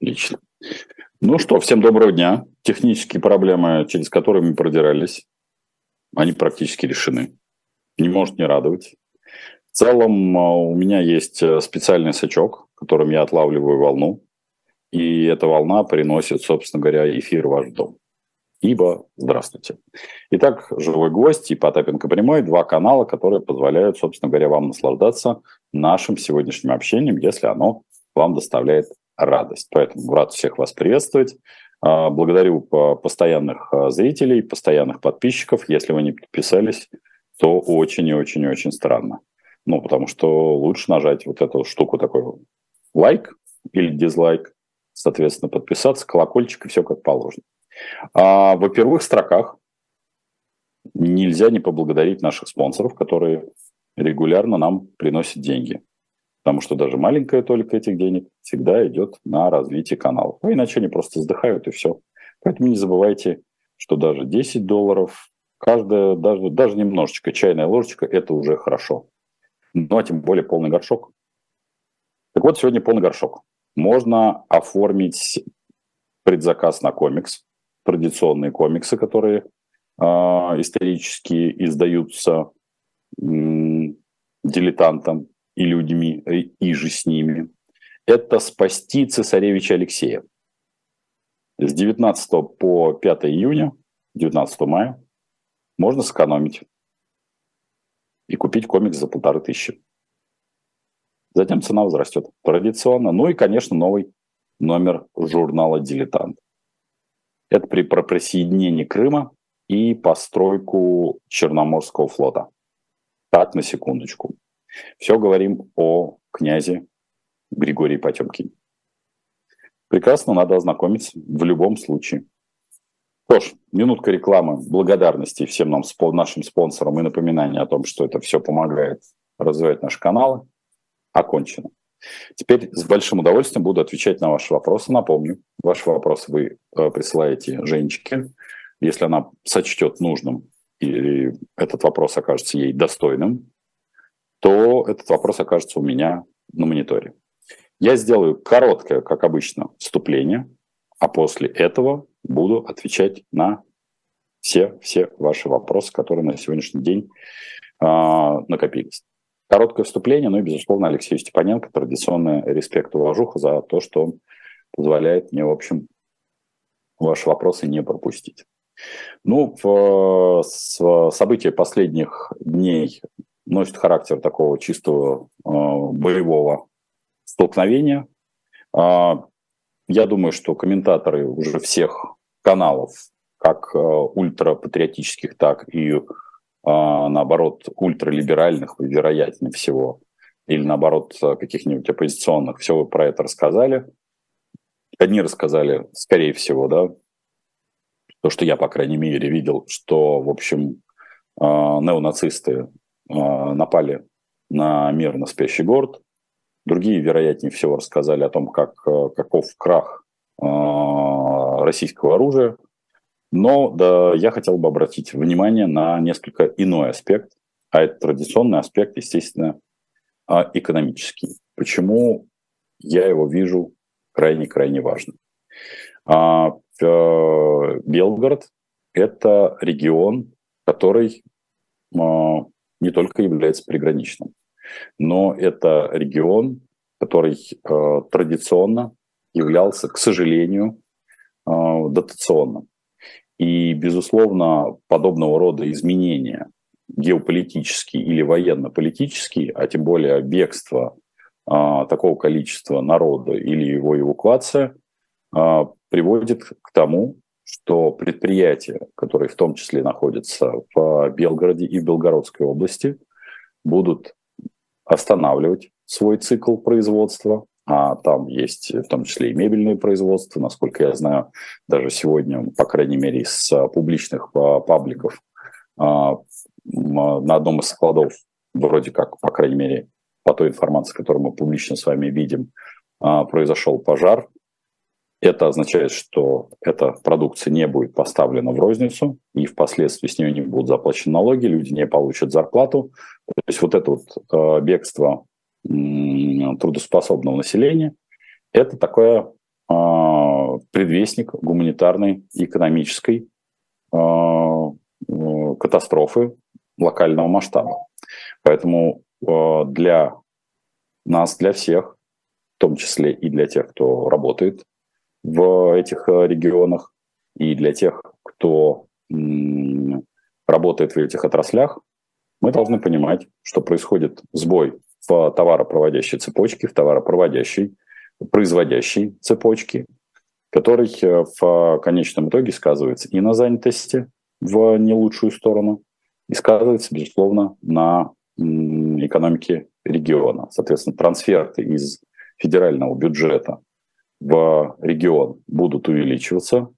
Отлично. Ну что, всем доброго дня. Технические проблемы, через которые мы продирались, они практически решены. Не может не радовать. В целом а, у меня есть э, специальный сачок, которым я отлавливаю волну. И эта волна приносит, собственно говоря, эфир в ваш дом. Ибо здравствуйте. Итак, «Живой гвоздь» и «Потапенко прямой» – два канала, которые позволяют, собственно говоря, вам наслаждаться нашим сегодняшним общением, если оно вам доставляет радость. Поэтому рад всех вас приветствовать. А, благодарю постоянных а, зрителей, постоянных подписчиков. Если вы не подписались, то очень и очень и очень странно. Ну, потому что лучше нажать вот эту штуку такой лайк или дизлайк, соответственно, подписаться, колокольчик и все как положено. А во первых строках нельзя не поблагодарить наших спонсоров, которые регулярно нам приносят деньги. Потому что даже маленькая только этих денег всегда идет на развитие канала. А иначе они просто вздыхают и все. Поэтому не забывайте, что даже 10 долларов, каждая, даже, даже немножечко чайная ложечка, это уже хорошо. Ну, а тем более полный горшок. Так вот, сегодня полный горшок. Можно оформить предзаказ на комикс, традиционные комиксы, которые э, исторически издаются э, дилетантом и людьми, и же с ними, это спасти цесаревича Алексея. С 19 по 5 июня, 19 мая, можно сэкономить и купить комикс за полторы тысячи. Затем цена возрастет традиционно. Ну и, конечно, новый номер журнала «Дилетант». Это при присоединении Крыма и постройку Черноморского флота. Так, на секундочку. Все говорим о князе Григории Потемкине. Прекрасно, надо ознакомиться в любом случае. Что ж, минутка рекламы, благодарности всем нам, нашим спонсорам и напоминания о том, что это все помогает развивать наши каналы, окончено. Теперь с большим удовольствием буду отвечать на ваши вопросы. Напомню, ваши вопросы вы э, присылаете Женечке. Если она сочтет нужным или этот вопрос окажется ей достойным, то этот вопрос окажется у меня на мониторе. Я сделаю короткое, как обычно, вступление, а после этого буду отвечать на все, все ваши вопросы, которые на сегодняшний день э, накопились. Короткое вступление, ну и, безусловно, Алексей Степаненко, традиционный респект и уважуха за то, что он позволяет мне, в общем, ваши вопросы не пропустить. Ну, в, в события последних дней носит характер такого чистого э, боевого столкновения. Э, я думаю, что комментаторы уже всех каналов, как э, ультрапатриотических, так и наоборот ультралиберальных, вероятнее всего, или наоборот каких-нибудь оппозиционных, все вы про это рассказали. Одни рассказали, скорее всего, да, то, что я, по крайней мере, видел, что, в общем, неонацисты напали на мирно спящий город. Другие, вероятнее всего, рассказали о том, как, э, каков крах э, российского оружия. Но да, я хотел бы обратить внимание на несколько иной аспект, а это традиционный аспект, естественно, экономический. Почему я его вижу крайне-крайне важным? А, Белгород – это регион, который не только является приграничным, но это регион, который э, традиционно являлся, к сожалению, э, дотационным. И, безусловно, подобного рода изменения геополитические или военно-политические, а тем более бегство э, такого количества народа или его эвакуация э, приводит к тому, что предприятия, которые в том числе находятся в Белгороде и в Белгородской области, будут останавливать свой цикл производства, а там есть в том числе и мебельное производство, насколько я знаю, даже сегодня, по крайней мере, из публичных пабликов а, на одном из складов, вроде как, по крайней мере, по той информации, которую мы публично с вами видим, а, произошел пожар, это означает, что эта продукция не будет поставлена в розницу, и впоследствии с нее не будут заплачены налоги, люди не получат зарплату. То есть вот это вот э, бегство трудоспособного населения – это такое предвестник гуманитарной экономической катастрофы локального масштаба. Поэтому для нас, для всех, в том числе и для тех, кто работает в этих регионах, и для тех, кто работает в этих отраслях, мы должны понимать, что происходит сбой в товаропроводящей цепочке, в товаропроводящей, производящей цепочке, который э, в конечном итоге сказывается и на занятости в не лучшую сторону, и сказывается, безусловно, на экономике региона. Соответственно, трансферты из федерального бюджета в регион будут увеличиваться,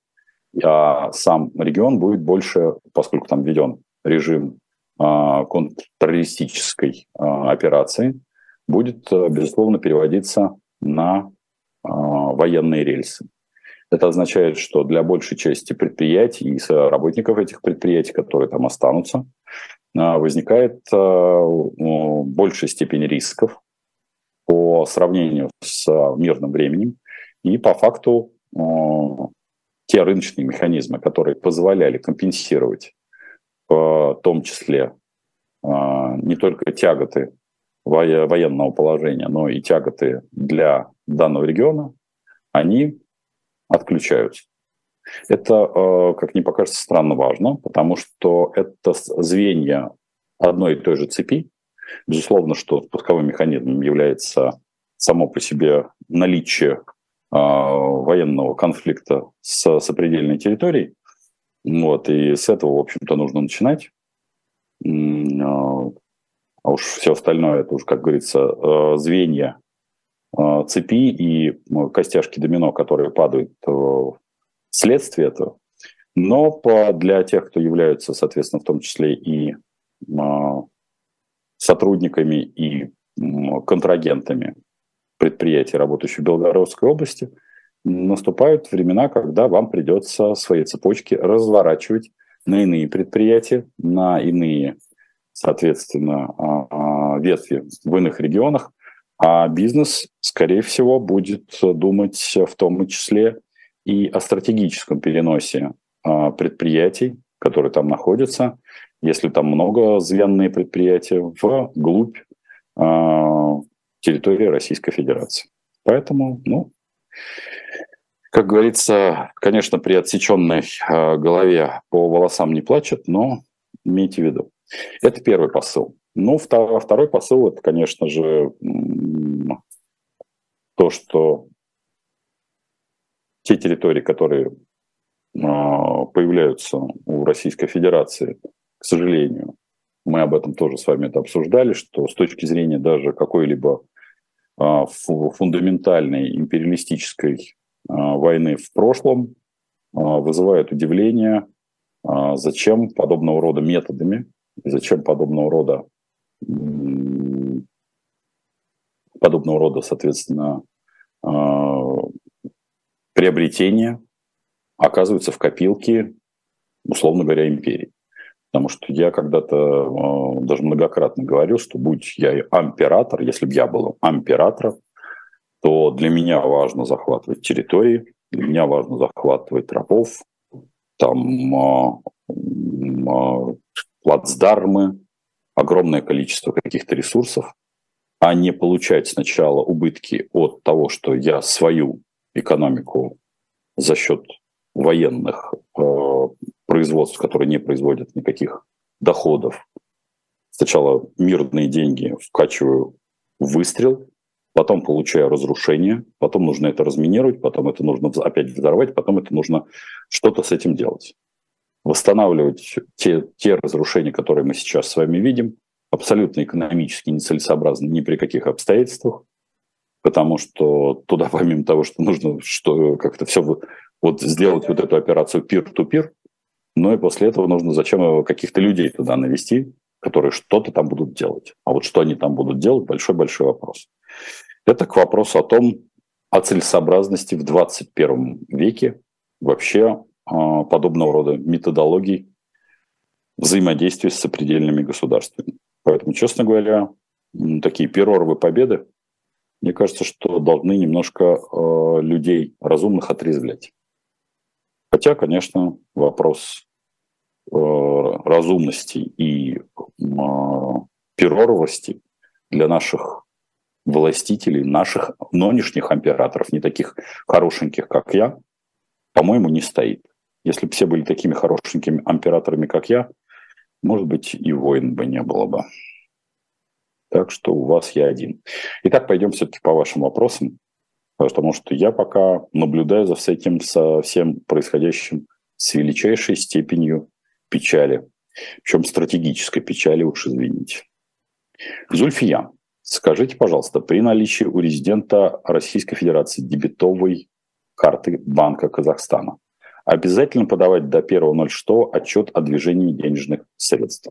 а сам регион будет больше, поскольку там введен режим а, контртеррористической а, операции, будет, э, безусловно, переводиться на а, военные рельсы. Это означает, что для большей части предприятий и работников этих предприятий, которые там останутся, возникает большая степень рисков по сравнению с мирным временем. И по факту те рыночные механизмы, которые позволяли компенсировать в том числе а, не только тяготы военного положения, но и тяготы для данного региона, они отключаются. Это, как мне покажется, странно важно, потому что это звенья одной и той же цепи. Безусловно, что спусковым механизмом является само по себе наличие военного конфликта с сопредельной территорией. Вот, и с этого, в общем-то, нужно начинать. А, а уж все остальное, это уж, как говорится, э, звенья э, цепи и ну, костяшки домино, которые падают вследствие этого. Но для тех, кто являются, соответственно, в том числе и а, сотрудниками и контрагентами предприятий, работающих в Белгородской области, наступают времена, когда вам придется свои цепочки разворачивать на иные предприятия, на иные, соответственно, а, а, ветви в иных регионах, а бизнес, скорее всего, будет думать в том числе и о стратегическом переносе а, предприятий, которые там находятся, если там много звенные предприятия, в глубь территории Российской Федерации. Поэтому, ну, как говорится, конечно, при отсеченной э, голове по волосам не плачет, но имейте в виду. Это первый посыл. Ну, второй, второй посыл – это, конечно же, то, что те территории, которые э, появляются у Российской Федерации, к сожалению, мы об этом тоже с вами это обсуждали, что с точки зрения даже какой-либо а, фундаментальной империалистической а, войны в прошлом а, вызывает удивление, зачем подобного рода методами, зачем подобного рода подобного рода, соответственно, приобретения оказываются в копилке, условно говоря, империи. Потому что я когда-то э, даже многократно говорил, что будь я амператор, если бы я был амператором, то для меня важно захватывать территории, для меня важно захватывать рабов, там э, э, плацдармы, огромное количество каких-то ресурсов, а не получать сначала убытки от того, что я свою экономику за счет военных э, производств, которые не производят никаких доходов. Сначала мирные деньги вкачиваю в выстрел, потом получаю разрушение, потом нужно это разминировать, потом это нужно опять взорвать, потом это нужно что-то с этим делать. Восстанавливать те, те разрушения, которые мы сейчас с вами видим, абсолютно экономически нецелесообразно ни при каких обстоятельствах, потому что туда, помимо того, что нужно что как-то все вот сделать вот эту операцию peer-to-peer, но и после этого нужно зачем каких-то людей туда навести, которые что-то там будут делать. А вот что они там будут делать, большой-большой вопрос. Это к вопросу о том, о целесообразности в 21 веке вообще а, подобного рода методологий взаимодействия с сопредельными государствами. Поэтому, честно говоря, такие перервы победы мне кажется, что должны немножко э, людей разумных отрезвлять. Хотя, конечно, вопрос э, разумности и э, пероровости для наших властителей, наших нынешних императоров, не таких хорошеньких, как я, по-моему, не стоит. Если бы все были такими хорошенькими императорами, как я, может быть, и войн бы не было бы. Так что у вас я один. Итак, пойдем все-таки по вашим вопросам, потому что я пока наблюдаю за всем, со всем происходящим с величайшей степенью печали. Причем стратегической печали, уж извините. Зульфия, скажите, пожалуйста, при наличии у резидента Российской Федерации дебетовой карты Банка Казахстана обязательно подавать до 1.06 отчет о движении денежных средств.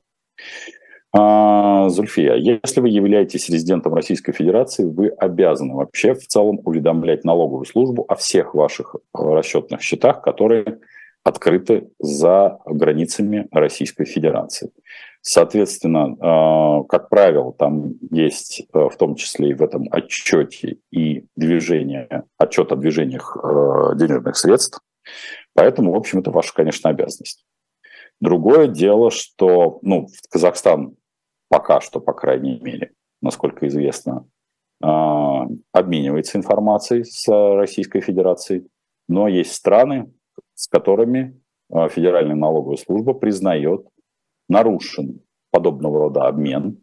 А, Зульфия, если вы являетесь резидентом Российской Федерации, вы обязаны вообще в целом уведомлять налоговую службу о всех ваших э, расчетных счетах, которые открыты за границами Российской Федерации. Соответственно, а, как правило, там есть э, в том числе и в этом отчете и движение, отчет о движениях э, денежных средств. Поэтому, в общем, это ваша, конечно, обязанность. Другое дело, что ну, Казахстан пока что, по крайней мере, насколько известно, а, обменивается информацией с Российской Федерацией, но есть страны, с которыми а, Федеральная налоговая служба признает нарушен подобного рода обмен.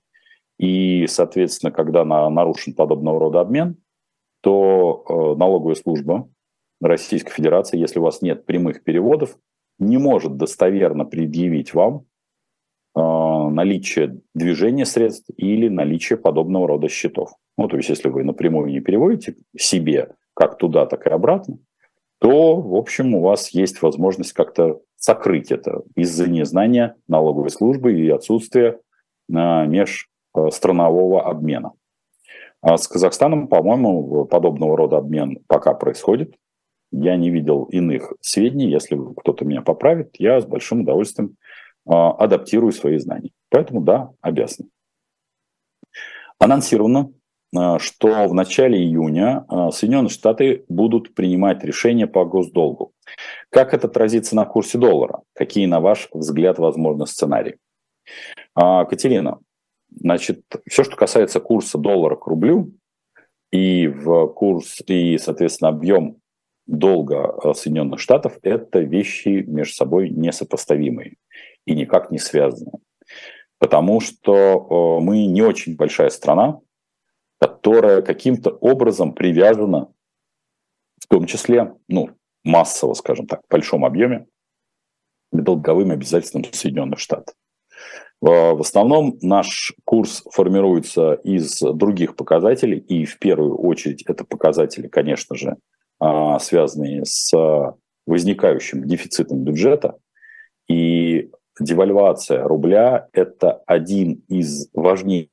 И, соответственно, когда нарушен подобного рода обмен, то а, налоговая служба Российской Федерации, если у вас нет прямых переводов, не может достоверно предъявить вам наличие движения средств или наличие подобного рода счетов. Ну, то есть, если вы напрямую не переводите себе как туда, так и обратно, то, в общем, у вас есть возможность как-то сокрыть это из-за незнания налоговой службы и отсутствия э, межстранового обмена. А с Казахстаном, по-моему, подобного рода обмен пока происходит. Я не видел иных сведений. Если кто-то меня поправит, я с большим удовольствием адаптирую свои знания. Поэтому да, обязан. Анонсировано, а, что в начале июня а, Соединенные Штаты будут принимать решение по госдолгу. Как это отразится на курсе доллара? Какие, на ваш взгляд, возможны сценарии? Катерина, значит, все, что касается курса доллара к рублю и в курс, и, соответственно, объем долга Соединенных Штатов, это вещи между собой несопоставимые и никак не связаны. Потому что э, мы не очень большая страна, которая каким-то образом привязана, в том числе, ну, массово, скажем так, в большом объеме, к долговым обязательствам Соединенных Штатов. В основном наш курс формируется из других показателей, и в первую очередь это показатели, конечно же, а, связанные с возникающим дефицитом бюджета. И девальвация рубля – это один из важнейших,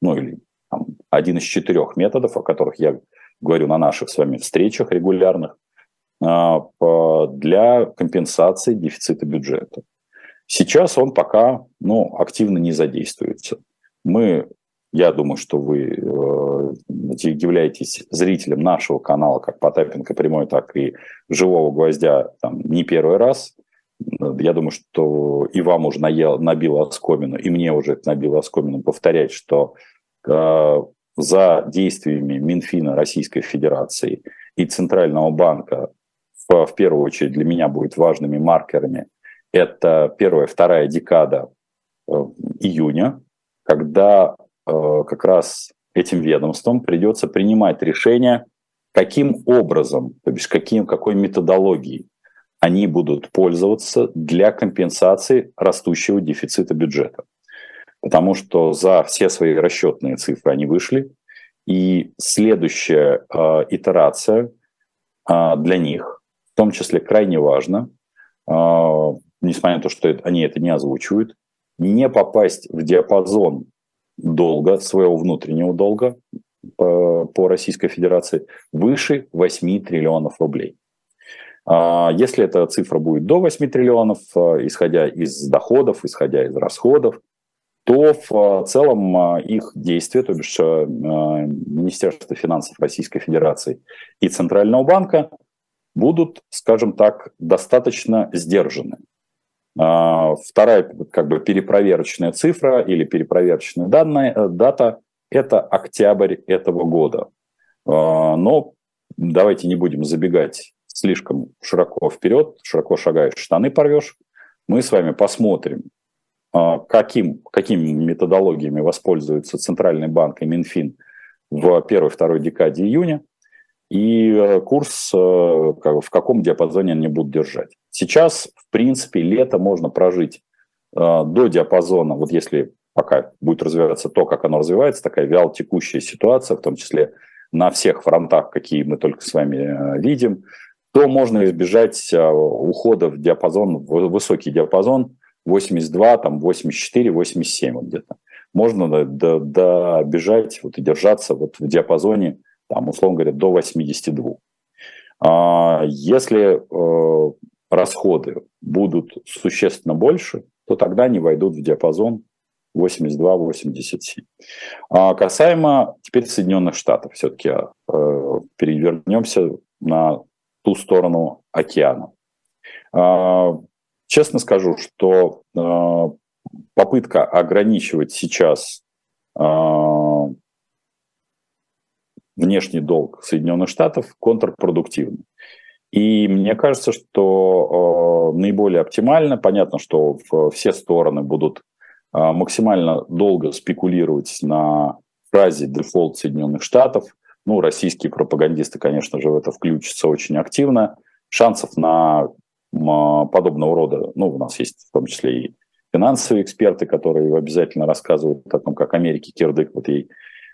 ну или там, один из четырех методов, о которых я говорю на наших с вами встречах регулярных, а, для компенсации дефицита бюджета. Сейчас он пока ну, активно не задействуется. Мы, я думаю, что вы э, являетесь зрителем нашего канала, как Потапенко прямой, так и живого гвоздя там, не первый раз. Я думаю, что и вам уже наел, набило оскомину, и мне уже это набило оскомину повторять, что э, за действиями Минфина Российской Федерации и Центрального банка в, в первую очередь для меня будет важными маркерами. Это первая, вторая декада э, июня, когда э, как раз этим ведомствам придется принимать решение, каким образом, то есть каким, какой методологией они будут пользоваться для компенсации растущего дефицита бюджета. Потому что за все свои расчетные цифры они вышли, и следующая э, итерация э, для них, в том числе крайне важно, э, несмотря на то, что это, они это не озвучивают, не попасть в диапазон долга, своего внутреннего долга по, по Российской Федерации выше 8 триллионов рублей. А если эта цифра будет до 8 триллионов, а, исходя из доходов, исходя из расходов, то в целом их действия, то бишь Министерство финансов Российской Федерации и Центрального банка, будут, скажем так, достаточно сдержаны. Вторая как бы перепроверочная цифра или перепроверочная данная, э, дата – это октябрь этого года. Но давайте не будем забегать слишком широко вперед, широко шагаешь, штаны порвешь. Мы с вами посмотрим, а, каким, какими методологиями воспользуется Центральный банк и Минфин в первой-второй декаде июня, и э, курс э, в каком диапазоне они будут держать. Сейчас, в принципе, лето можно прожить э, до диапазона, вот если пока будет развиваться то, как оно развивается, такая вяло текущая ситуация, в том числе на всех фронтах, какие мы только с вами видим, то можно избежать э, ухода в диапазон, в высокий диапазон 82, там 84, 87 вот где-то. Можно добежать вот и держаться вот в диапазоне, там, условно говоря, до 82. А если э, расходы будут существенно больше, то тогда они войдут в диапазон 82-87. А касаемо теперь Соединенных Штатов, все-таки э, перевернемся на ту сторону океана. Э, честно скажу, что э, попытка ограничивать сейчас э, внешний долг Соединенных Штатов контрпродуктивна. И мне кажется, что наиболее оптимально, понятно, что все стороны будут а, максимально долго спекулировать на фразе «дефолт Соединенных Штатов». Ну, российские пропагандисты, конечно же, в это включатся очень активно. Шансов на подобного рода, ну, у нас есть в том числе и финансовые эксперты, которые обязательно рассказывают о том, как Америке кирдык, вот ей,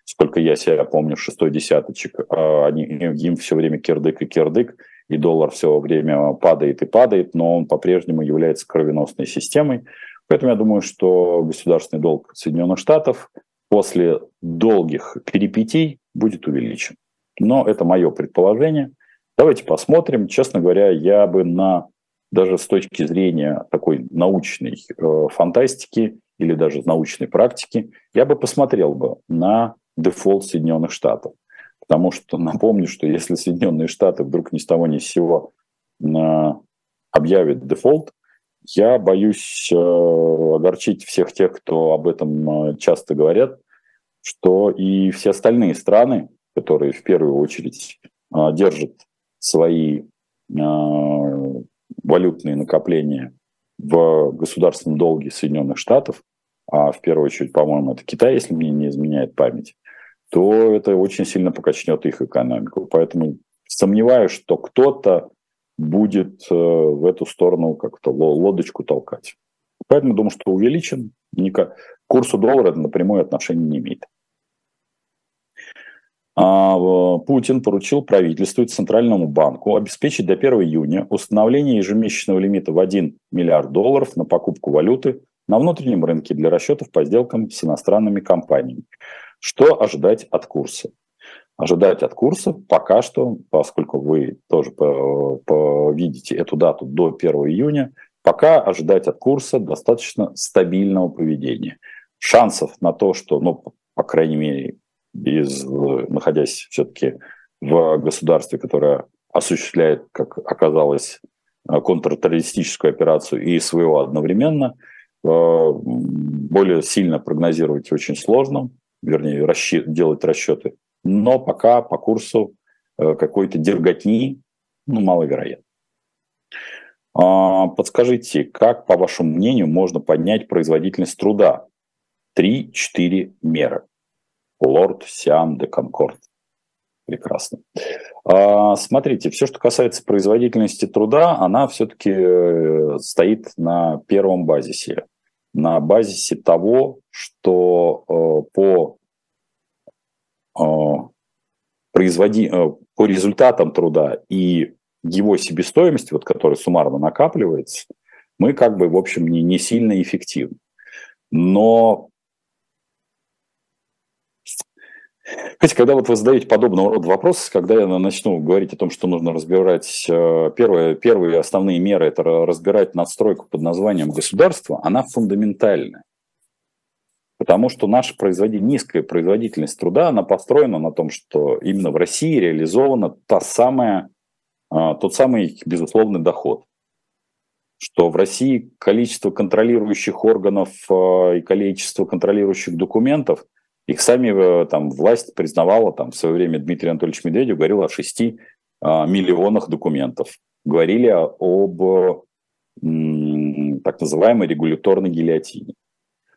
сколько я себя помню, шестой десяточек, а они, им все время кирдык и кирдык, и доллар все время падает и падает, но он по-прежнему является кровеносной системой. Поэтому я думаю, что государственный долг Соединенных Штатов после долгих перипетий будет увеличен. Но это мое предположение. Давайте посмотрим. Честно говоря, я бы на даже с точки зрения такой научной э, фантастики или даже научной практики, я бы посмотрел бы на дефолт Соединенных Штатов. Потому что напомню, что если Соединенные Штаты вдруг ни с того ни с сего э, объявят дефолт, я боюсь э, огорчить всех тех, кто об этом э, часто говорят, что и все остальные страны, которые в первую очередь э, держат свои валютные накопления в государственном долге Соединенных Штатов, а в первую очередь, по-моему, это Китай, если мне не изменяет память, то это очень сильно покачнет их экономику. Поэтому сомневаюсь, что кто-то будет э, в эту сторону как-то лодочку толкать. Поэтому думаю, что увеличен. Никак. Курсу доллара напрямую отношения не имеет. А, Путин поручил правительству и Центральному банку обеспечить до 1 июня установление ежемесячного лимита в 1 миллиард долларов на покупку валюты на внутреннем рынке для расчетов по сделкам с иностранными компаниями. Что ожидать от курса? ожидать от курса пока что, поскольку вы тоже видите эту дату до 1 июня, пока ожидать от курса достаточно стабильного поведения. Шансов на то, что, ну, по крайней мере, из, находясь все-таки в государстве, которое осуществляет, как оказалось, контртеррористическую операцию и своего одновременно, э, более сильно прогнозировать очень сложно, вернее, расчет, делать расчеты но пока по курсу э, какой-то дерготни ну, маловероятно. А, подскажите, как, по вашему мнению, можно поднять производительность труда? Три-четыре меры. Лорд Сиам де Конкорд. Прекрасно. А, смотрите, все, что касается производительности труда, она все-таки э, стоит на первом базисе. На базисе того, что э, по а, производи, по результатам труда и его себестоимости, вот, которая суммарно накапливается, мы как бы, в общем, не, не сильно эффективны. Но Хотя, когда вот вы задаете подобного рода вопросы, когда я начну говорить о том, что нужно разбирать, э, первые, первые основные меры – это разбирать надстройку под названием государство, она фундаментальная. Потому что наша производитель, низкая производительность труда, она построена на том, что именно в России реализована та самая, тот самый безусловный доход. Что в России количество контролирующих органов а, и количество контролирующих документов, их сами э, там власть признавала, там в свое время Дмитрий Анатольевич Медведев говорил о 6 а, миллионах документов. Говорили об так называемой регуляторной гильотине.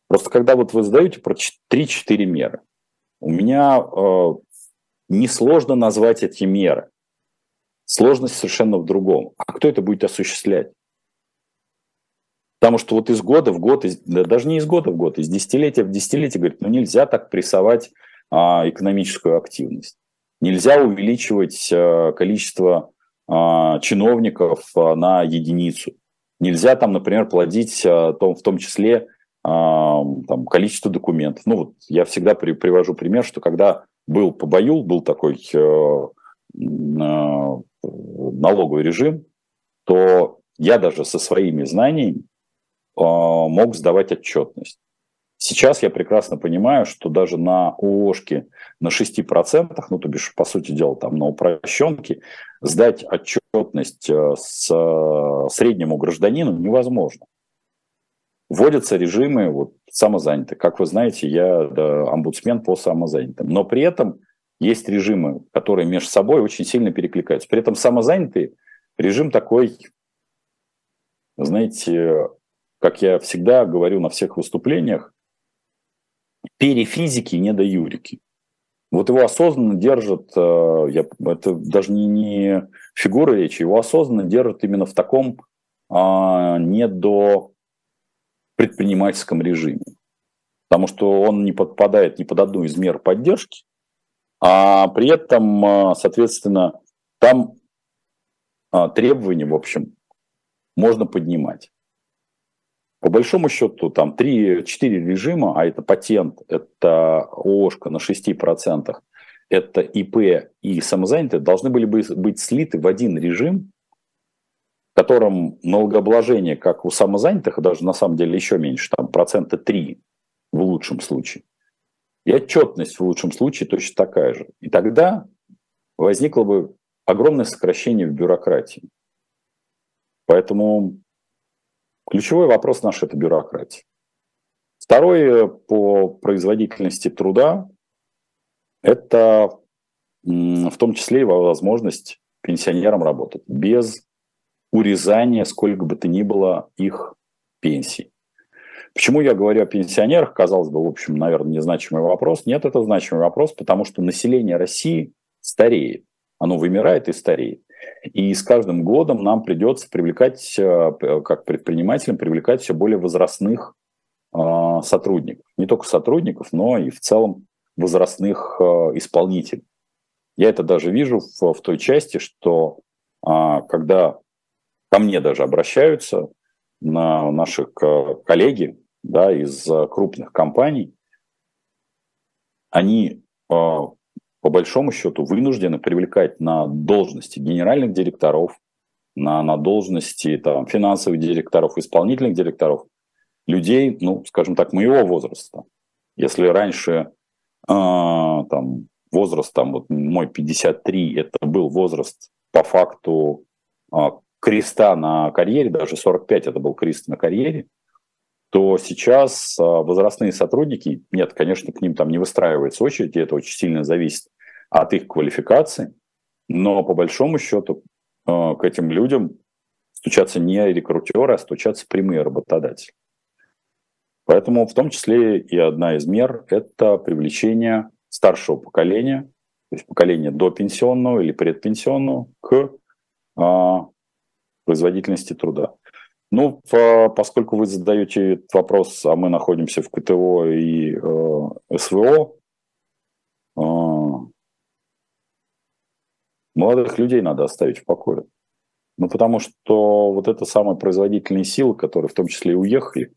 Просто когда вот вы задаете про 3-4 меры, у меня э, несложно назвать эти меры. Сложность совершенно в другом. А кто это будет осуществлять? Потому что вот из года в год, из, да, даже не из года в год, из десятилетия в десятилетие, говорит, ну нельзя так прессовать а, экономическую активность. Нельзя увеличивать а, количество а, чиновников а, на единицу. Нельзя там, например, плодить а, том, в том числе там, количество документов. Ну вот я всегда при, привожу пример, что когда был по бою, был такой э, налоговый режим, то я даже со своими знаниями э, мог сдавать отчетность. Сейчас я прекрасно понимаю, что даже на ООшке на 6%, ну, то бишь, по сути дела, там на упрощенке, сдать отчетность э, с среднему гражданину невозможно вводятся режимы вот, самозанятых. Как вы знаете, я да, омбудсмен по самозанятым. Но при этом есть режимы, которые между собой очень сильно перекликаются. При этом самозанятый режим такой, знаете, как я всегда говорю на всех выступлениях, перифизики не до юрики. Вот его осознанно держат, э, я, это даже не, не фигура речи, его осознанно держат именно в таком а, не до предпринимательском режиме. Потому что он не подпадает ни под одну из мер поддержки, а при этом, а, соответственно, там а, требования, в общем, можно поднимать. По большому счету, там 3-4 режима, а это патент, это ООшка на 6%, это ИП и самозанятые, должны были бы быть слиты в один режим, в котором налогообложение, как у самозанятых, даже на самом деле еще меньше, там процента 3 в лучшем случае, и отчетность в лучшем случае точно такая же. И тогда возникло бы огромное сокращение в бюрократии. Поэтому ключевой вопрос наш – это бюрократия. Второе по производительности труда – это в том числе и возможность пенсионерам работать без урезания, сколько бы то ни было, их пенсий. Почему я говорю о пенсионерах? Казалось бы, в общем, наверное, незначимый вопрос. Нет, это значимый вопрос, потому что население России стареет. Оно вымирает и стареет. И с каждым годом нам придется привлекать, э, как предпринимателям, привлекать все более возрастных э, сотрудников. Не только сотрудников, но и в целом возрастных э, исполнителей. Я это даже вижу в, в той части, что когда ко мне даже обращаются на наши коллеги да, из э, крупных компаний, они э, по большому счету вынуждены привлекать на должности генеральных директоров, на, на должности там, финансовых директоров, исполнительных директоров людей, ну, скажем так, моего возраста. Если раньше э, там, возраст, там, вот мой 53, это был возраст по факту э, креста на карьере, даже 45 это был крест на карьере, то сейчас а, возрастные сотрудники, нет, конечно, к ним там не выстраивается очередь, и это очень сильно зависит от их квалификации, но по большому счету а, к этим людям стучатся не рекрутеры, а стучатся прямые работодатели. Поэтому в том числе и одна из мер – это привлечение старшего поколения, то есть поколения до пенсионного или предпенсионного, к а, производительности труда. Ну, поскольку вы задаете этот вопрос, а мы находимся в КТО и э, СВО, э, молодых людей надо оставить в покое. Ну, потому что вот это самые производительные силы, которые в том числе и уехали,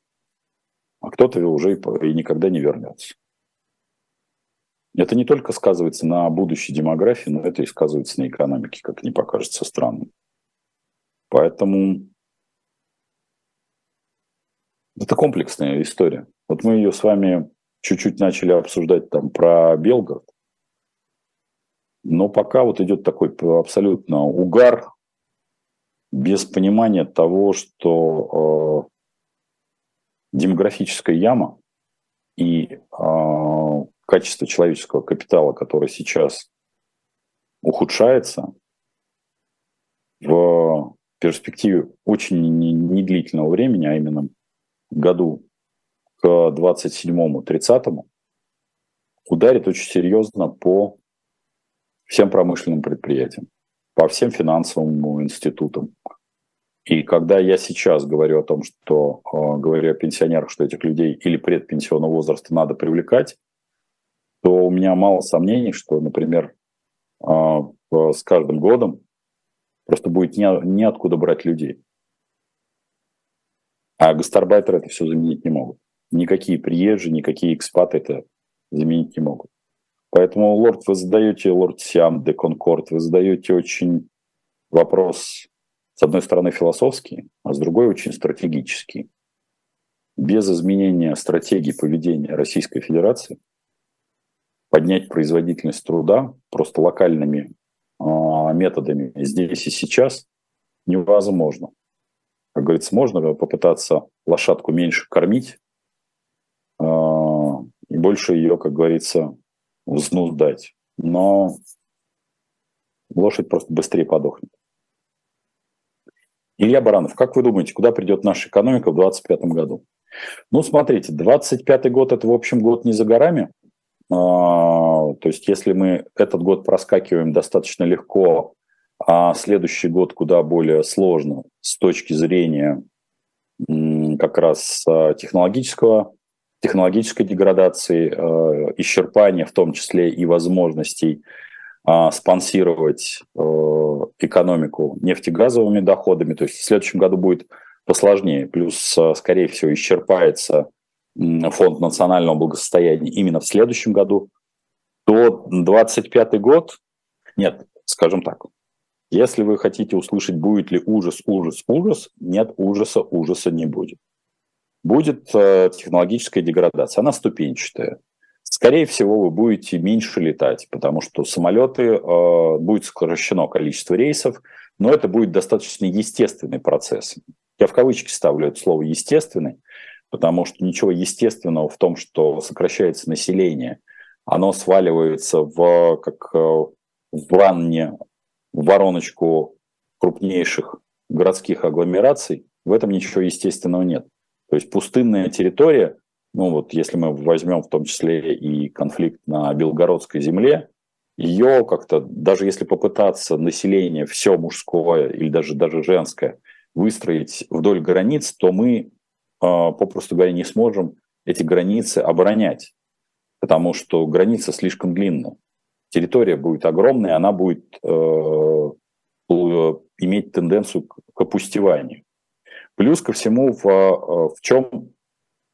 а кто-то уже и, и никогда не вернется. Это не только сказывается на будущей демографии, но это и сказывается на экономике, как не покажется странным. Поэтому это комплексная история. Вот мы ее с вами чуть-чуть начали обсуждать там про Белгород. Но пока вот идет такой абсолютно угар без понимания того, что э, демографическая яма и э, качество человеческого капитала, которое сейчас ухудшается, в перспективе очень недлительного времени, а именно году к 27-30, ударит очень серьезно по всем промышленным предприятиям, по всем финансовым институтам. И когда я сейчас говорю о том, что э, говорю о пенсионерах, что этих людей или предпенсионного возраста надо привлекать, то у меня мало сомнений, что, например, э, с каждым годом просто будет не, неоткуда брать людей. А гастарбайтеры это все заменить не могут. Никакие приезжие, никакие экспаты это заменить не могут. Поэтому, лорд, вы задаете, лорд Сиам де Конкорд, вы задаете очень вопрос, с одной стороны, философский, а с другой очень стратегический. Без изменения стратегии поведения Российской Федерации поднять производительность труда просто локальными э, методами здесь и сейчас невозможно. Как говорится, можно попытаться лошадку меньше кормить э, и больше ее, как говорится, взнуздать. Но лошадь просто быстрее подохнет. Илья Баранов, как вы думаете, куда придет наша экономика в 2025 году? Ну, смотрите, 2025 год – это, в общем, год не за горами. А, то есть, если мы этот год проскакиваем достаточно легко, а следующий год куда более сложно с точки зрения как раз а, технологического технологической деградации, э, исчерпания, в том числе и возможностей э, спонсировать э, экономику нефтегазовыми доходами. То есть в следующем году будет посложнее. Плюс, э, скорее всего, исчерпается фонд национального благосостояния именно в следующем году. То 25 год, нет, скажем так, если вы хотите услышать, будет ли ужас, ужас, ужас, нет, ужаса, ужаса не будет будет э, технологическая деградация. Она ступенчатая. Скорее всего, вы будете меньше летать, потому что самолеты, э, будет сокращено количество рейсов, но это будет достаточно естественный процесс. Я в кавычки ставлю это слово «естественный», потому что ничего естественного в том, что сокращается население, оно сваливается в, как э, в ванне, вороночку крупнейших городских агломераций, в этом ничего естественного нет. То есть пустынная территория, ну вот если мы возьмем в том числе и конфликт на Белгородской земле, ее как-то, даже если попытаться население все мужское или даже, даже женское выстроить вдоль границ, то мы, э, попросту говоря, не сможем эти границы оборонять, потому что граница слишком длинная. Территория будет огромная, она будет э, иметь тенденцию к опустеванию. Плюс ко всему, в, э, в чем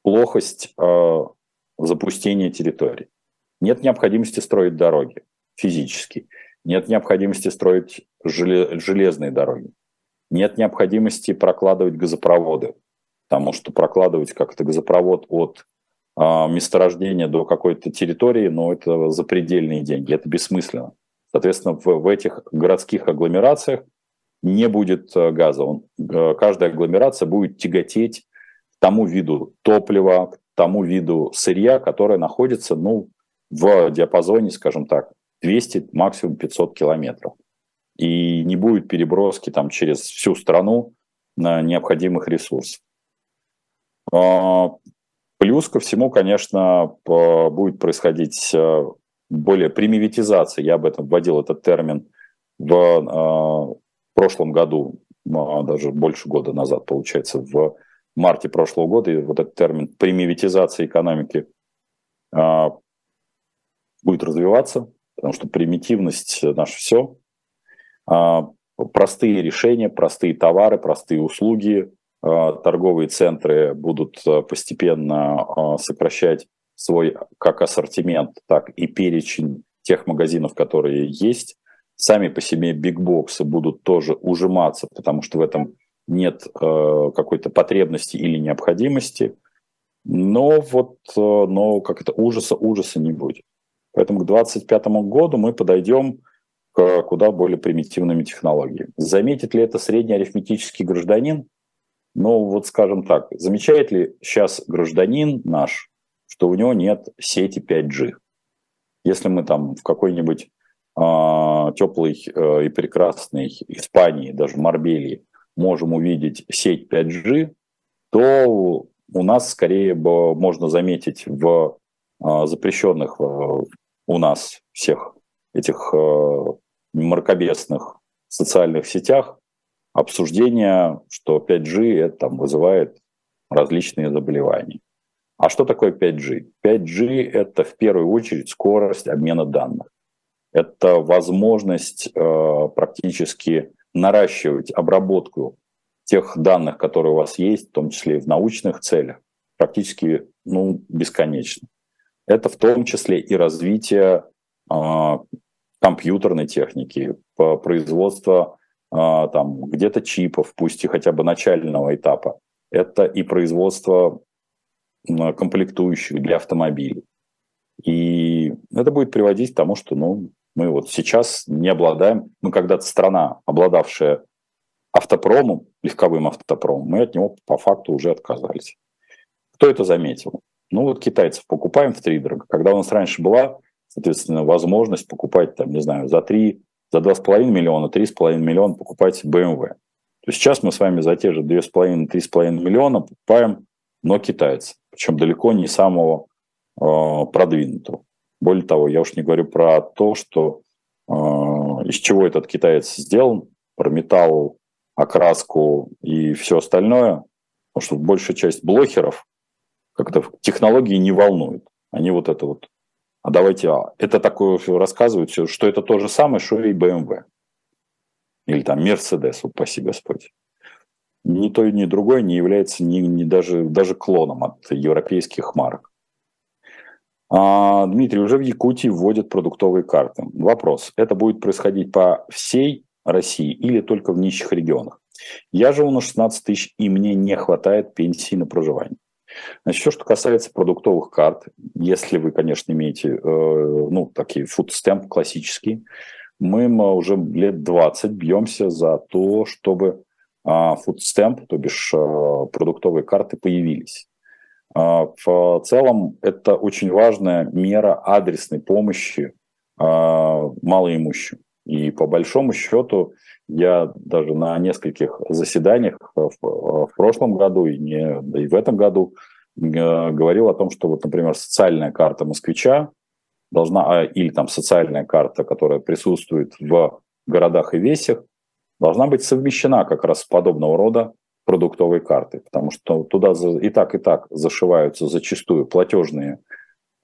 плохость э, запустения территории? Нет необходимости строить дороги физически. Нет необходимости строить железные дороги. Нет необходимости прокладывать газопроводы, потому что прокладывать как-то газопровод от э, месторождения до какой-то территории, ну, это запредельные деньги, это бессмысленно. Соответственно, в, в этих городских агломерациях не будет э, газа. Он, э, каждая агломерация будет тяготеть к тому виду топлива, к тому виду сырья, которое находится ну, в диапазоне, скажем так, 200, максимум 500 километров. И не будет переброски там через всю страну на необходимых ресурсов. Плюс ко всему, конечно, будет происходить э, более примивитизация, я об этом вводил этот термин в в прошлом году, а, даже больше года назад, получается, в марте прошлого года, и вот этот термин примивитизация экономики будет развиваться, потому что примитивность наше все. Простые решения, простые товары, простые услуги, торговые центры будут а, постепенно а, сокращать свой как ассортимент, так и перечень тех магазинов, которые есть сами по себе бигбоксы будут тоже ужиматься, потому что в этом нет э, какой-то потребности или необходимости. Но вот, но как это, ужаса, ужаса не будет. Поэтому к 2025 году мы подойдем к куда более примитивными технологиями. Заметит ли это средний арифметический гражданин? Ну, вот скажем так, замечает ли сейчас гражданин наш, что у него нет сети 5G? Если мы там в какой-нибудь э, а, теплой э, и прекрасной Испании, даже Марбелии, можем увидеть сеть 5G, то у нас скорее бы можно заметить в э, запрещенных э, у нас всех этих э, мракобесных социальных сетях обсуждение, что 5G это там вызывает различные заболевания. А что такое 5G? 5G это в первую очередь скорость обмена данных. Это возможность э, практически наращивать обработку тех данных, которые у вас есть, в том числе и в научных целях, практически ну, бесконечно. Это в том числе и развитие э, компьютерной техники, а, там где-то чипов, пусть и хотя бы начального этапа. Это и производство комплектующих для автомобилей. И это будет приводить к тому, что ну, мы вот сейчас не обладаем, мы когда-то страна, обладавшая автопромом, легковым автопромом, мы от него по факту уже отказались. Кто это заметил? Ну вот китайцев покупаем в три дорого. Когда у нас раньше была, соответственно, возможность покупать, там, не знаю, за три за 2,5 миллиона, 3,5 миллиона покупать BMW. То есть сейчас мы с вами за те же 2,5-3,5 миллиона покупаем, но китайцы. Причем далеко не самого э, продвинутого. Более того, я уж не говорю про то, что э, из чего этот китаец сделан, про металл, окраску и все остальное, потому что большая часть блохеров как-то технологии не волнует. Они вот это вот а давайте, а, это такое рассказывают, что это то же самое, что и BMW. Или там Mercedes, упаси Господь. Ни то, ни другое не является ни, ни даже, даже клоном от европейских марок. А, Дмитрий, уже в Якутии вводят продуктовые карты. Вопрос, это будет происходить по всей России или только в нищих регионах? Я живу на 16 тысяч, и мне не хватает пенсии на проживание. Значит, все, что касается продуктовых карт, если вы, конечно, имеете, э, ну, такие фудстемп классические, мы уже лет 20 бьемся за то, чтобы фудстемп, то бишь э, продуктовые карты, появились. А, в целом это очень важная мера адресной помощи а, малоимущим. И по большому счету я даже на нескольких заседаниях в, в прошлом году и, не, да и в этом году э, говорил о том, что вот, например, социальная карта москвича должна, а, или там социальная карта, которая присутствует в городах и весях, должна быть совмещена как раз с подобного рода продуктовой картой, потому что туда и так, и так зашиваются зачастую платежные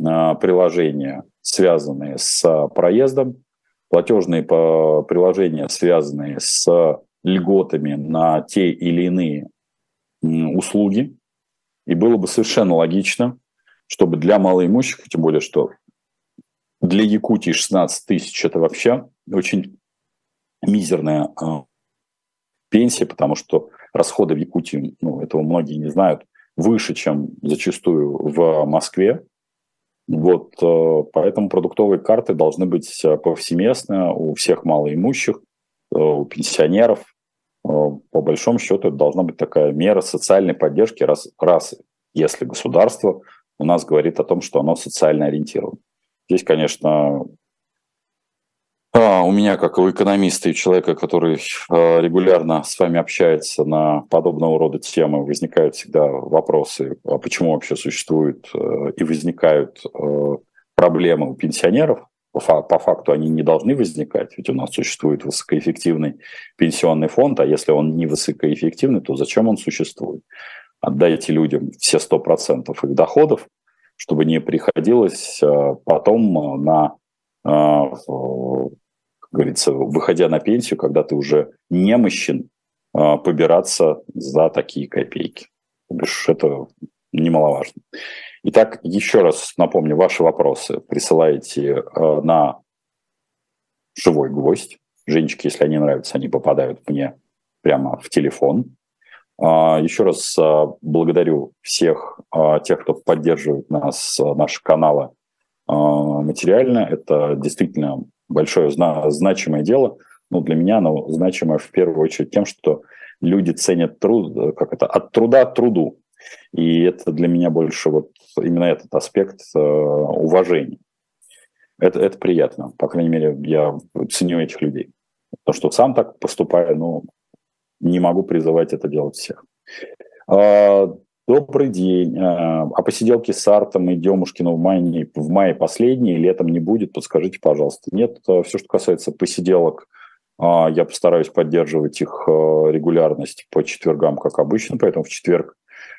э, приложения, связанные с проездом, платежные приложения, связанные с льготами на те или иные услуги. И было бы совершенно логично, чтобы для малоимущих, тем более, что для Якутии 16 тысяч – это вообще очень мизерная а, пенсия, потому что расходы в Якутии, ну, этого многие не знают, выше, чем зачастую в Москве. Вот, э, поэтому продуктовые карты должны быть э, повсеместно у всех малоимущих, э, у пенсионеров. По большому счету, это должна быть такая мера социальной поддержки, раз, раз если государство у нас говорит о том, что оно социально ориентировано. Здесь, конечно, у меня, как у экономиста и человека, который а, регулярно с вами общается на подобного рода темы, возникают всегда вопросы, а почему вообще существуют э, и возникают э, проблемы у пенсионеров. По факту они не должны возникать, ведь у нас существует высокоэффективный пенсионный фонд, а если он не высокоэффективный, то зачем он существует? Отдайте людям все 100% их доходов, чтобы не приходилось э, потом на говорится, выходя на пенсию, когда ты уже немощен, а, побираться за такие копейки. Это немаловажно. Итак, еще раз напомню, ваши вопросы присылайте а, на живой гвоздь. Женечки, если они нравятся, они попадают мне прямо в телефон. Еще раз благодарю всех тех, кто поддерживает нас, наши каналы материально. Это действительно большое значимое дело. Ну, для меня оно значимое в первую очередь тем, что люди ценят труд, как это, от труда к труду. И это для меня больше вот именно этот аспект э, уважения. Это, это приятно. По крайней мере, я ценю этих людей. То, что сам так поступаю, ну, не могу призывать это делать всех. А, добрый день. А, а посиделки с Артом и Демушкиным в мае, в мае последние, летом не будет? Подскажите, пожалуйста. Нет, все, что касается посиделок, а, я постараюсь поддерживать их э, регулярность по четвергам, как обычно, поэтому в четверг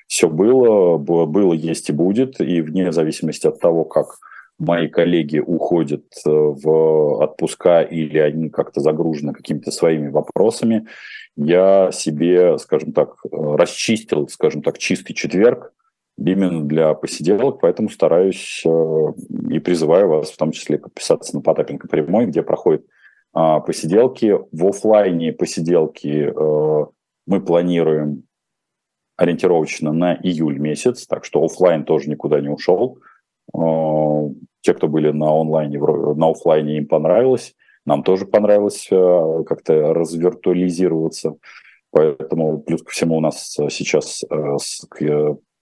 все было, было, есть и будет, и вне зависимости от того, как мои коллеги уходят э, в отпуска или они как-то загружены какими-то своими вопросами, я себе, скажем так, э, расчистил, скажем так, чистый четверг именно для посиделок, поэтому стараюсь и призываю вас в том числе подписаться на Потапенко прямой, где проходит а, посиделки. В офлайне посиделки э, мы планируем ориентировочно на июль месяц, так что офлайн тоже никуда не ушел. Э, те, кто были на онлайне, на офлайне, им понравилось. Нам тоже понравилось э, как-то развиртуализироваться. Поэтому плюс ко всему у нас сейчас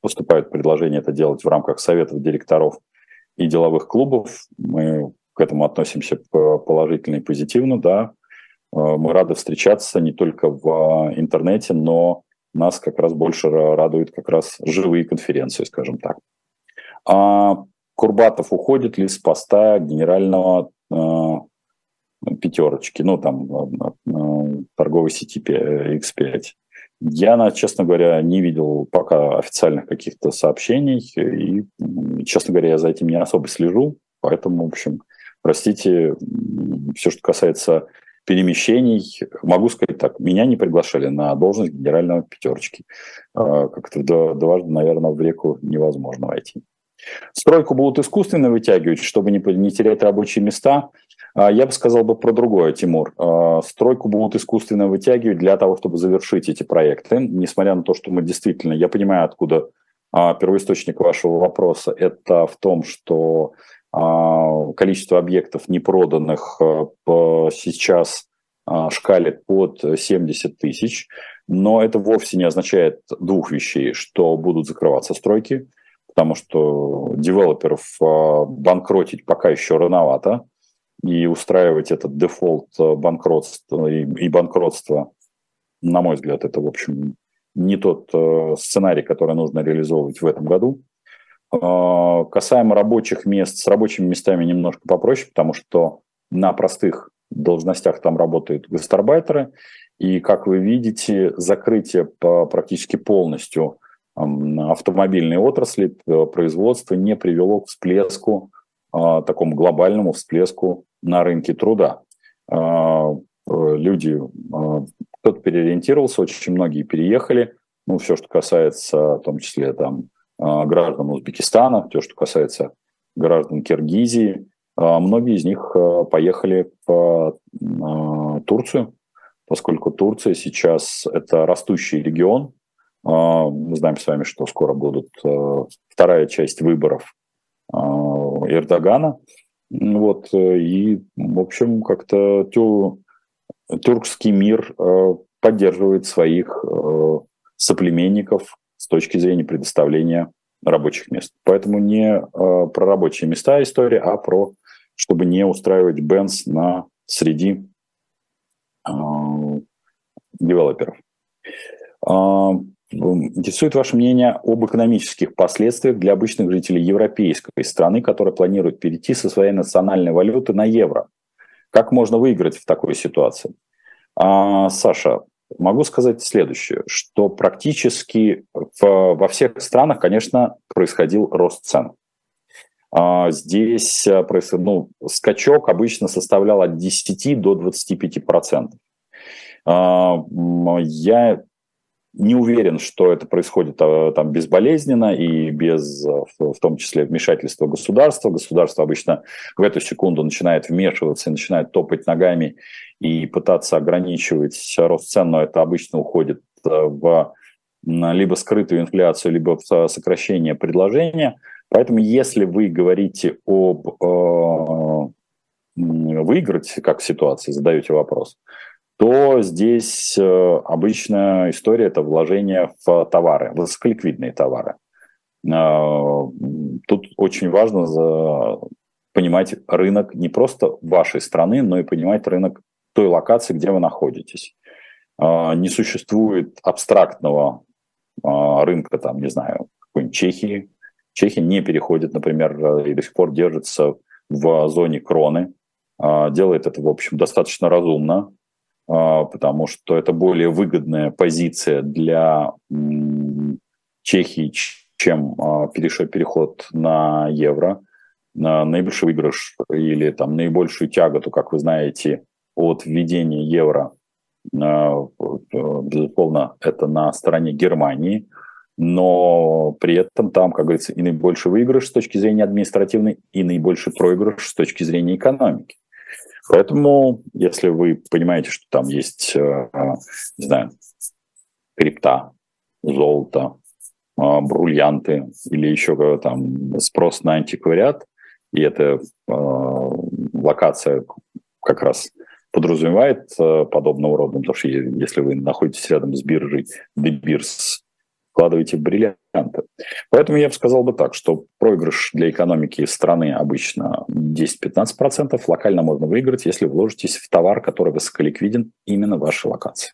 поступает предложение это делать в рамках советов директоров и деловых клубов. Мы к этому относимся положительно и позитивно, да. Э, мы рады встречаться не только в интернете, но нас как раз больше радуют как раз живые конференции, скажем так. Курбатов уходит ли с поста генерального э, пятерочки, ну там э, торговой сети X5? Я, честно говоря, не видел пока официальных каких-то сообщений, и, честно говоря, я за этим не особо слежу, поэтому, в общем, Простите, все, что касается перемещений, могу сказать так, меня не приглашали на должность генерального пятерочки. А, как-то дважды, наверное, в реку невозможно войти. Стройку будут искусственно вытягивать, чтобы не, не терять рабочие места. А, я бы сказал бы про другое, Тимур. А, стройку будут искусственно вытягивать для того, чтобы завершить эти проекты. Несмотря на то, что мы действительно, я понимаю, откуда первоисточник вашего вопроса, это в том, что а, количество объектов непроданных сейчас а, шкалит под 70 тысяч, но это вовсе не означает двух вещей, что будут закрываться стройки, потому что девелоперов а, банкротить пока еще рановато, и устраивать этот дефолт э, банкротства и банкротство, на мой взгляд, это, в общем, не тот э, сценарий, который нужно реализовывать в этом году. А, касаемо рабочих мест, с рабочими местами немножко попроще, потому что на простых должностях там работают гастарбайтеры, и, как вы видите, закрытие по практически полностью автомобильной отрасли, производства не привело к всплеску, а, такому глобальному всплеску на рынке труда. А, люди, кто-то переориентировался, очень многие переехали, ну, все, что касается, в том числе, там, а, граждан Узбекистана, то, что касается граждан Киргизии. А, многие из них а, поехали в Турцию, поскольку Турция сейчас это растущий регион. Мы знаем с вами, что скоро будут вторая часть выборов Эрдогана. Вот, и, в общем, как-то тю, тюркский мир поддерживает своих соплеменников с точки зрения предоставления рабочих мест. Поэтому не э, про рабочие места история, а про чтобы не устраивать бенз на среди э, девелоперов. Э, интересует ваше мнение об экономических последствиях для обычных жителей европейской страны, которые планируют перейти со своей национальной валюты на евро. Как можно выиграть в такой ситуации? А, Саша, Могу сказать следующее, что практически в, во всех странах, конечно, происходил рост цен. А, здесь э, ну, скачок обычно составлял от 10 до 25 процентов. А, я не уверен, что это происходит а, там безболезненно и без, а, в том числе, вмешательства государства. Государство обычно в эту секунду начинает вмешиваться и начинает топать ногами и пытаться ограничивать рост цен, но это обычно уходит а, в либо скрытую инфляцию, либо сокращение предложения. Поэтому если вы говорите об э, выиграть, как в ситуации, задаете вопрос, то здесь э, обычная история – это вложение в товары, высоколиквидные товары. Э, тут очень важно понимать рынок не просто вашей страны, но и понимать рынок той локации, где вы находитесь. Э, не существует абстрактного рынка, там, не знаю, какой-нибудь Чехии. Чехия не переходит, например, и до сих пор держится в зоне кроны. Делает это, в общем, достаточно разумно потому что это более выгодная позиция для Чехии, чем а, переход на евро. Наибольший выигрыш или там наибольшую тяготу, как вы знаете, от введения евро, а, безусловно, это на стороне Германии, но при этом там, как говорится, и наибольший выигрыш с точки зрения административной, и наибольший проигрыш с точки зрения экономики. Поэтому, если вы понимаете, что там есть, э, не знаю, крипта, золото, э, бриллианты или еще там спрос на антиквариат, и эта э, локация как раз подразумевает подобного рода, потому что если вы находитесь рядом с биржей, Дебирс вкладываете в бриллианты. Поэтому я бы сказал бы так, что проигрыш для экономики страны обычно 10-15%. Локально можно выиграть, если вложитесь в товар, который высоколиквиден именно в вашей локации.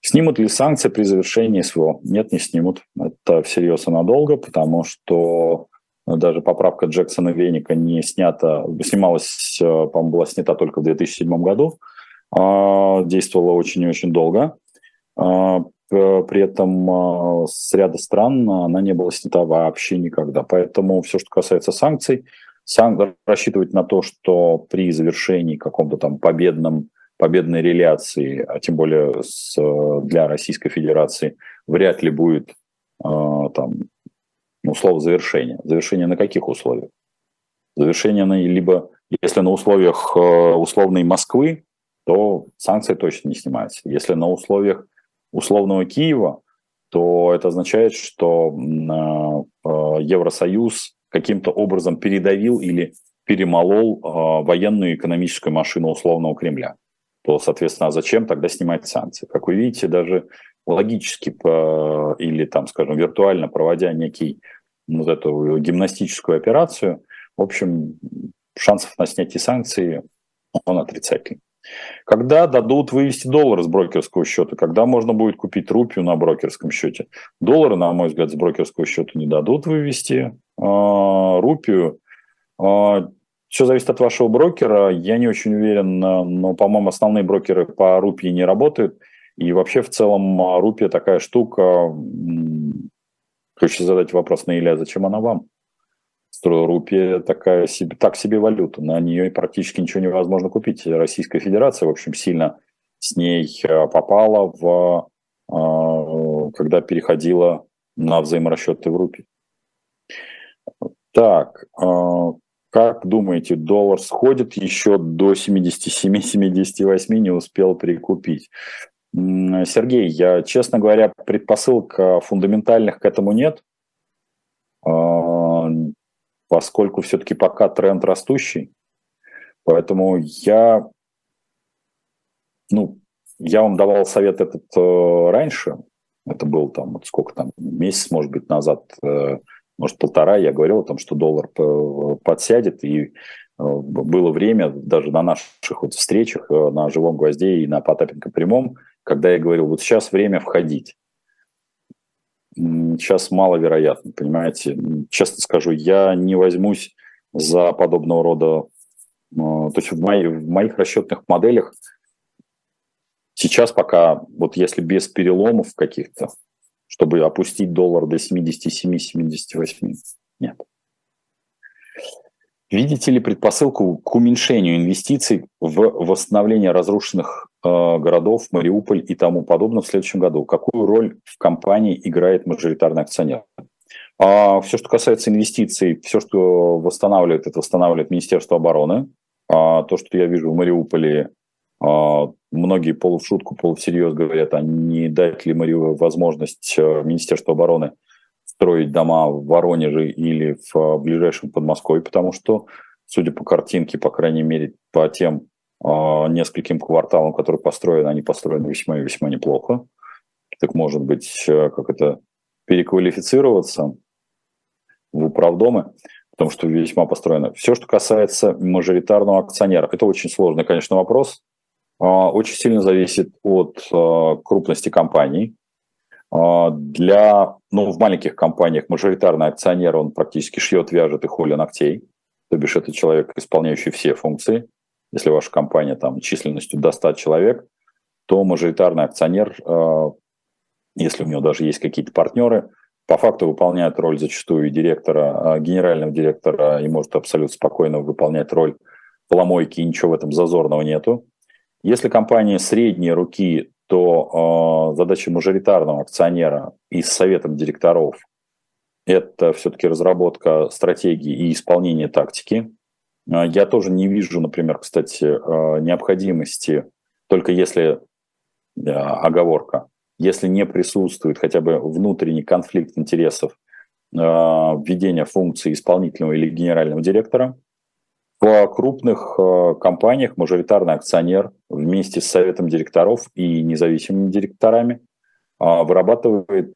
Снимут ли санкции при завершении СВО? Нет, не снимут. Это всерьез и надолго, потому что даже поправка Джексона Веника не снята, снималась, по-моему, была снята только в 2007 году, а, действовала очень и очень долго. А, Э, при этом а, с ряда стран она не была снята вообще никогда. Поэтому все, что касается санкций, сан... рассчитывать на то, что при завершении каком-то там победном, победной реляции, а тем более с, для Российской Федерации, вряд ли будет э, там, ну, слово завершение. Завершение на каких условиях? Завершение на либо, если на условиях э, условной Москвы, то санкции точно не снимаются. Если на условиях условного Киева, то это означает, что э, э, Евросоюз каким-то образом передавил или перемолол э, военную и экономическую машину условного Кремля. То, соответственно, а зачем тогда снимать санкции? Как вы видите, даже логически или, там, скажем, виртуально проводя некий вот эту гимнастическую операцию, в общем, шансов на снятие санкций он отрицательный. Когда дадут вывести доллар с брокерского счета? Когда можно будет купить рупию на брокерском счете? Доллары, на мой взгляд, с брокерского счета не дадут вывести. А, рупию. А, Все зависит от вашего брокера. Я не очень уверен, но, по-моему, основные брокеры по рупии не работают. И вообще, в целом, рупия такая штука. Хочу задать вопрос на Илья, зачем она вам? Рупия такая себе, так себе валюта, на нее практически ничего невозможно купить. Российская Федерация, в общем, сильно с ней э, попала в, э, когда переходила на взаиморасчеты в рупии. Так, э, как думаете, доллар сходит еще до 77-78, не успел прикупить? Сергей, я, честно говоря, предпосылок фундаментальных к этому нет поскольку все-таки пока тренд растущий. Поэтому я, ну, я вам давал совет этот э, раньше. Это был там, вот сколько там, месяц, может быть, назад, э, может, полтора. Я говорил о том, что доллар подсядет. И э, было время даже на наших вот встречах э, на «Живом гвозде» и на Потапенко прямом, когда я говорил, вот сейчас время входить сейчас маловероятно, понимаете. Честно скажу, я не возьмусь за подобного рода... То есть в, мои, в моих расчетных моделях сейчас пока, вот если без переломов каких-то, чтобы опустить доллар до 77-78, нет. Видите ли предпосылку к уменьшению инвестиций в восстановление разрушенных э, городов, Мариуполь и тому подобное в следующем году? Какую роль в компании играет мажоритарный акционер? А все, что касается инвестиций, все, что восстанавливает, это восстанавливает Министерство обороны. А то, что я вижу в Мариуполе, А, многие полу в шутку, полу всерьез говорят, а не дать ли Марию возможность э, Министерству обороны строить дома в Воронеже или в ближайшем Подмосковье, потому что, судя по картинке, по крайней мере, по тем э, нескольким кварталам, которые построены, они построены весьма и весьма неплохо. Так может быть, э, как это, переквалифицироваться в управдомы, потому что весьма построено. Все, что касается мажоритарного акционера, это очень сложный, конечно, вопрос. А, очень сильно зависит от а, крупности компании. А, для, ну, в маленьких компаниях мажоритарный акционер, он практически шьет, вяжет и холли ногтей. То бишь это человек, исполняющий все функции. Если ваша компания там численностью до 100 человек, то мажоритарный акционер, если у него даже есть какие-то партнеры, по факту выполняет роль зачастую директора, генерального директора и может абсолютно спокойно выполнять роль поломойки, и ничего в этом зазорного нету. Если компания средней руки, то э, задача мажоритарного акционера и с советом директоров это все-таки разработка стратегии и исполнение тактики. Э, я тоже не вижу, например, кстати, э, необходимости, только если, э, оговорка, если не присутствует хотя бы внутренний конфликт интересов введения функции исполнительного или генерального директора – в крупных компаниях мажоритарный акционер вместе с советом директоров и независимыми директорами а, вырабатывает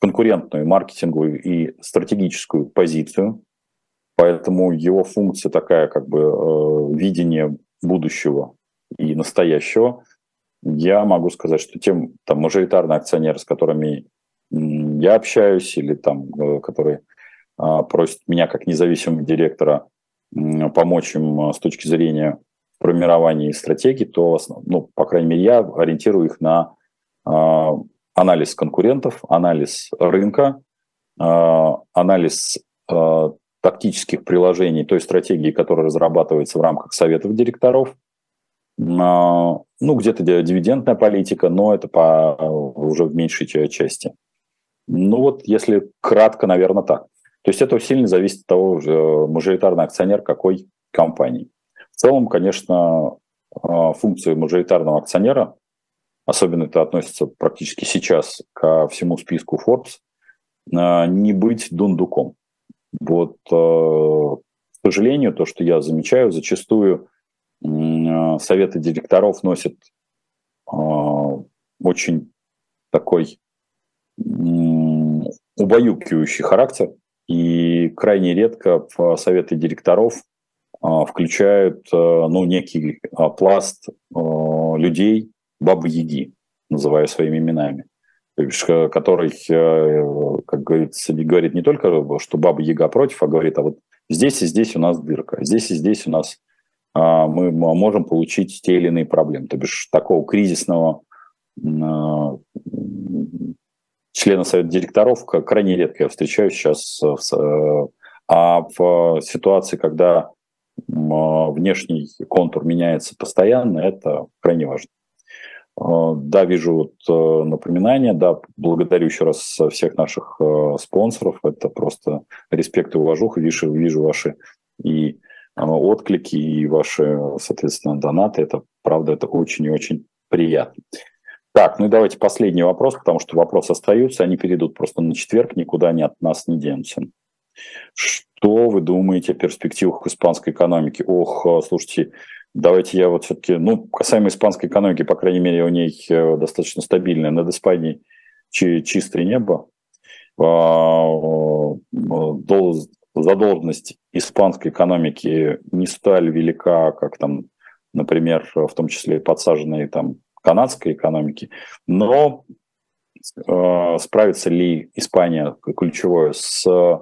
конкурентную, маркетинговую и стратегическую позицию. Поэтому его функция такая, как бы э, видение будущего и настоящего. Я могу сказать, что тем там, мажоритарные акционеры, с которыми я общаюсь, или там, которые а, просят меня как независимого директора помочь им а, с точки зрения формирования стратегии, то, ну, по крайней мере, я ориентирую их на а, анализ конкурентов, анализ рынка, анализ тактических приложений той стратегии, которая разрабатывается в рамках советов директоров. Ну, где-то дивидендная политика, но это по, уже в меньшей части. Ну вот, если кратко, наверное, так. То есть это сильно зависит от того, мажоритарный акционер какой компании. В целом, конечно, а, функции мажоритарного акционера, особенно это относится практически сейчас ко всему списку Forbes, а, не быть дундуком. Вот, а, к сожалению, то, что я замечаю, зачастую советы директоров носят очень такой убаюкивающий характер, и крайне редко советы директоров включают ну, некий пласт людей, бабы-яги, называя своими именами, который, как говорится, говорит не только, что баба-яга против, а говорит, а вот здесь и здесь у нас дырка, здесь и здесь у нас мы можем получить те или иные проблемы. То бишь такого кризисного члена совета директоров крайне редко я встречаю сейчас. Э, а в ситуации, когда внешний контур меняется постоянно, это крайне важно. Э, да, вижу вот э, напоминания, да, благодарю еще раз всех наших спонсоров, это просто респект и уважуха, вижу, вижу ваши и отклики, и ваши, соответственно, донаты, это правда, это очень и очень приятно. Так, ну и давайте последний вопрос, потому что вопросы остаются, они перейдут просто на четверг, никуда они от нас не денутся. Что вы думаете о перспективах испанской экономики? Ох, э, слушайте, давайте я вот все-таки, ну, касаемо испанской экономики, по крайней мере, у ней э, достаточно стабильная. Над Испанией чистое небо. А, э, задолженность испанской экономики не столь велика, как там, например, в том числе подсаженные там канадской экономики, но э, справится ли Испания ключевое с э,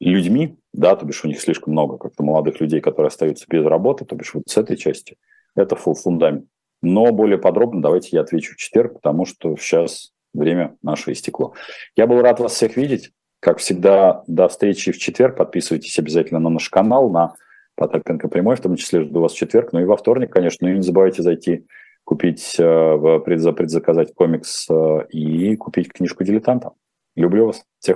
людьми, да, то бишь у них слишком много как-то молодых людей, которые остаются без работы, то бишь вот с этой части, это фундамент. Но более подробно давайте я отвечу в четверг, потому что сейчас время наше истекло. Я был рад вас всех видеть. Как всегда, до встречи в четверг. Подписывайтесь обязательно на наш канал, на Потапенко прямой, в том числе жду вас в четверг, ну и во вторник, конечно. И не забывайте зайти купить, э, предзаказать комикс э, и купить книжку дилетанта. Люблю вас. Всех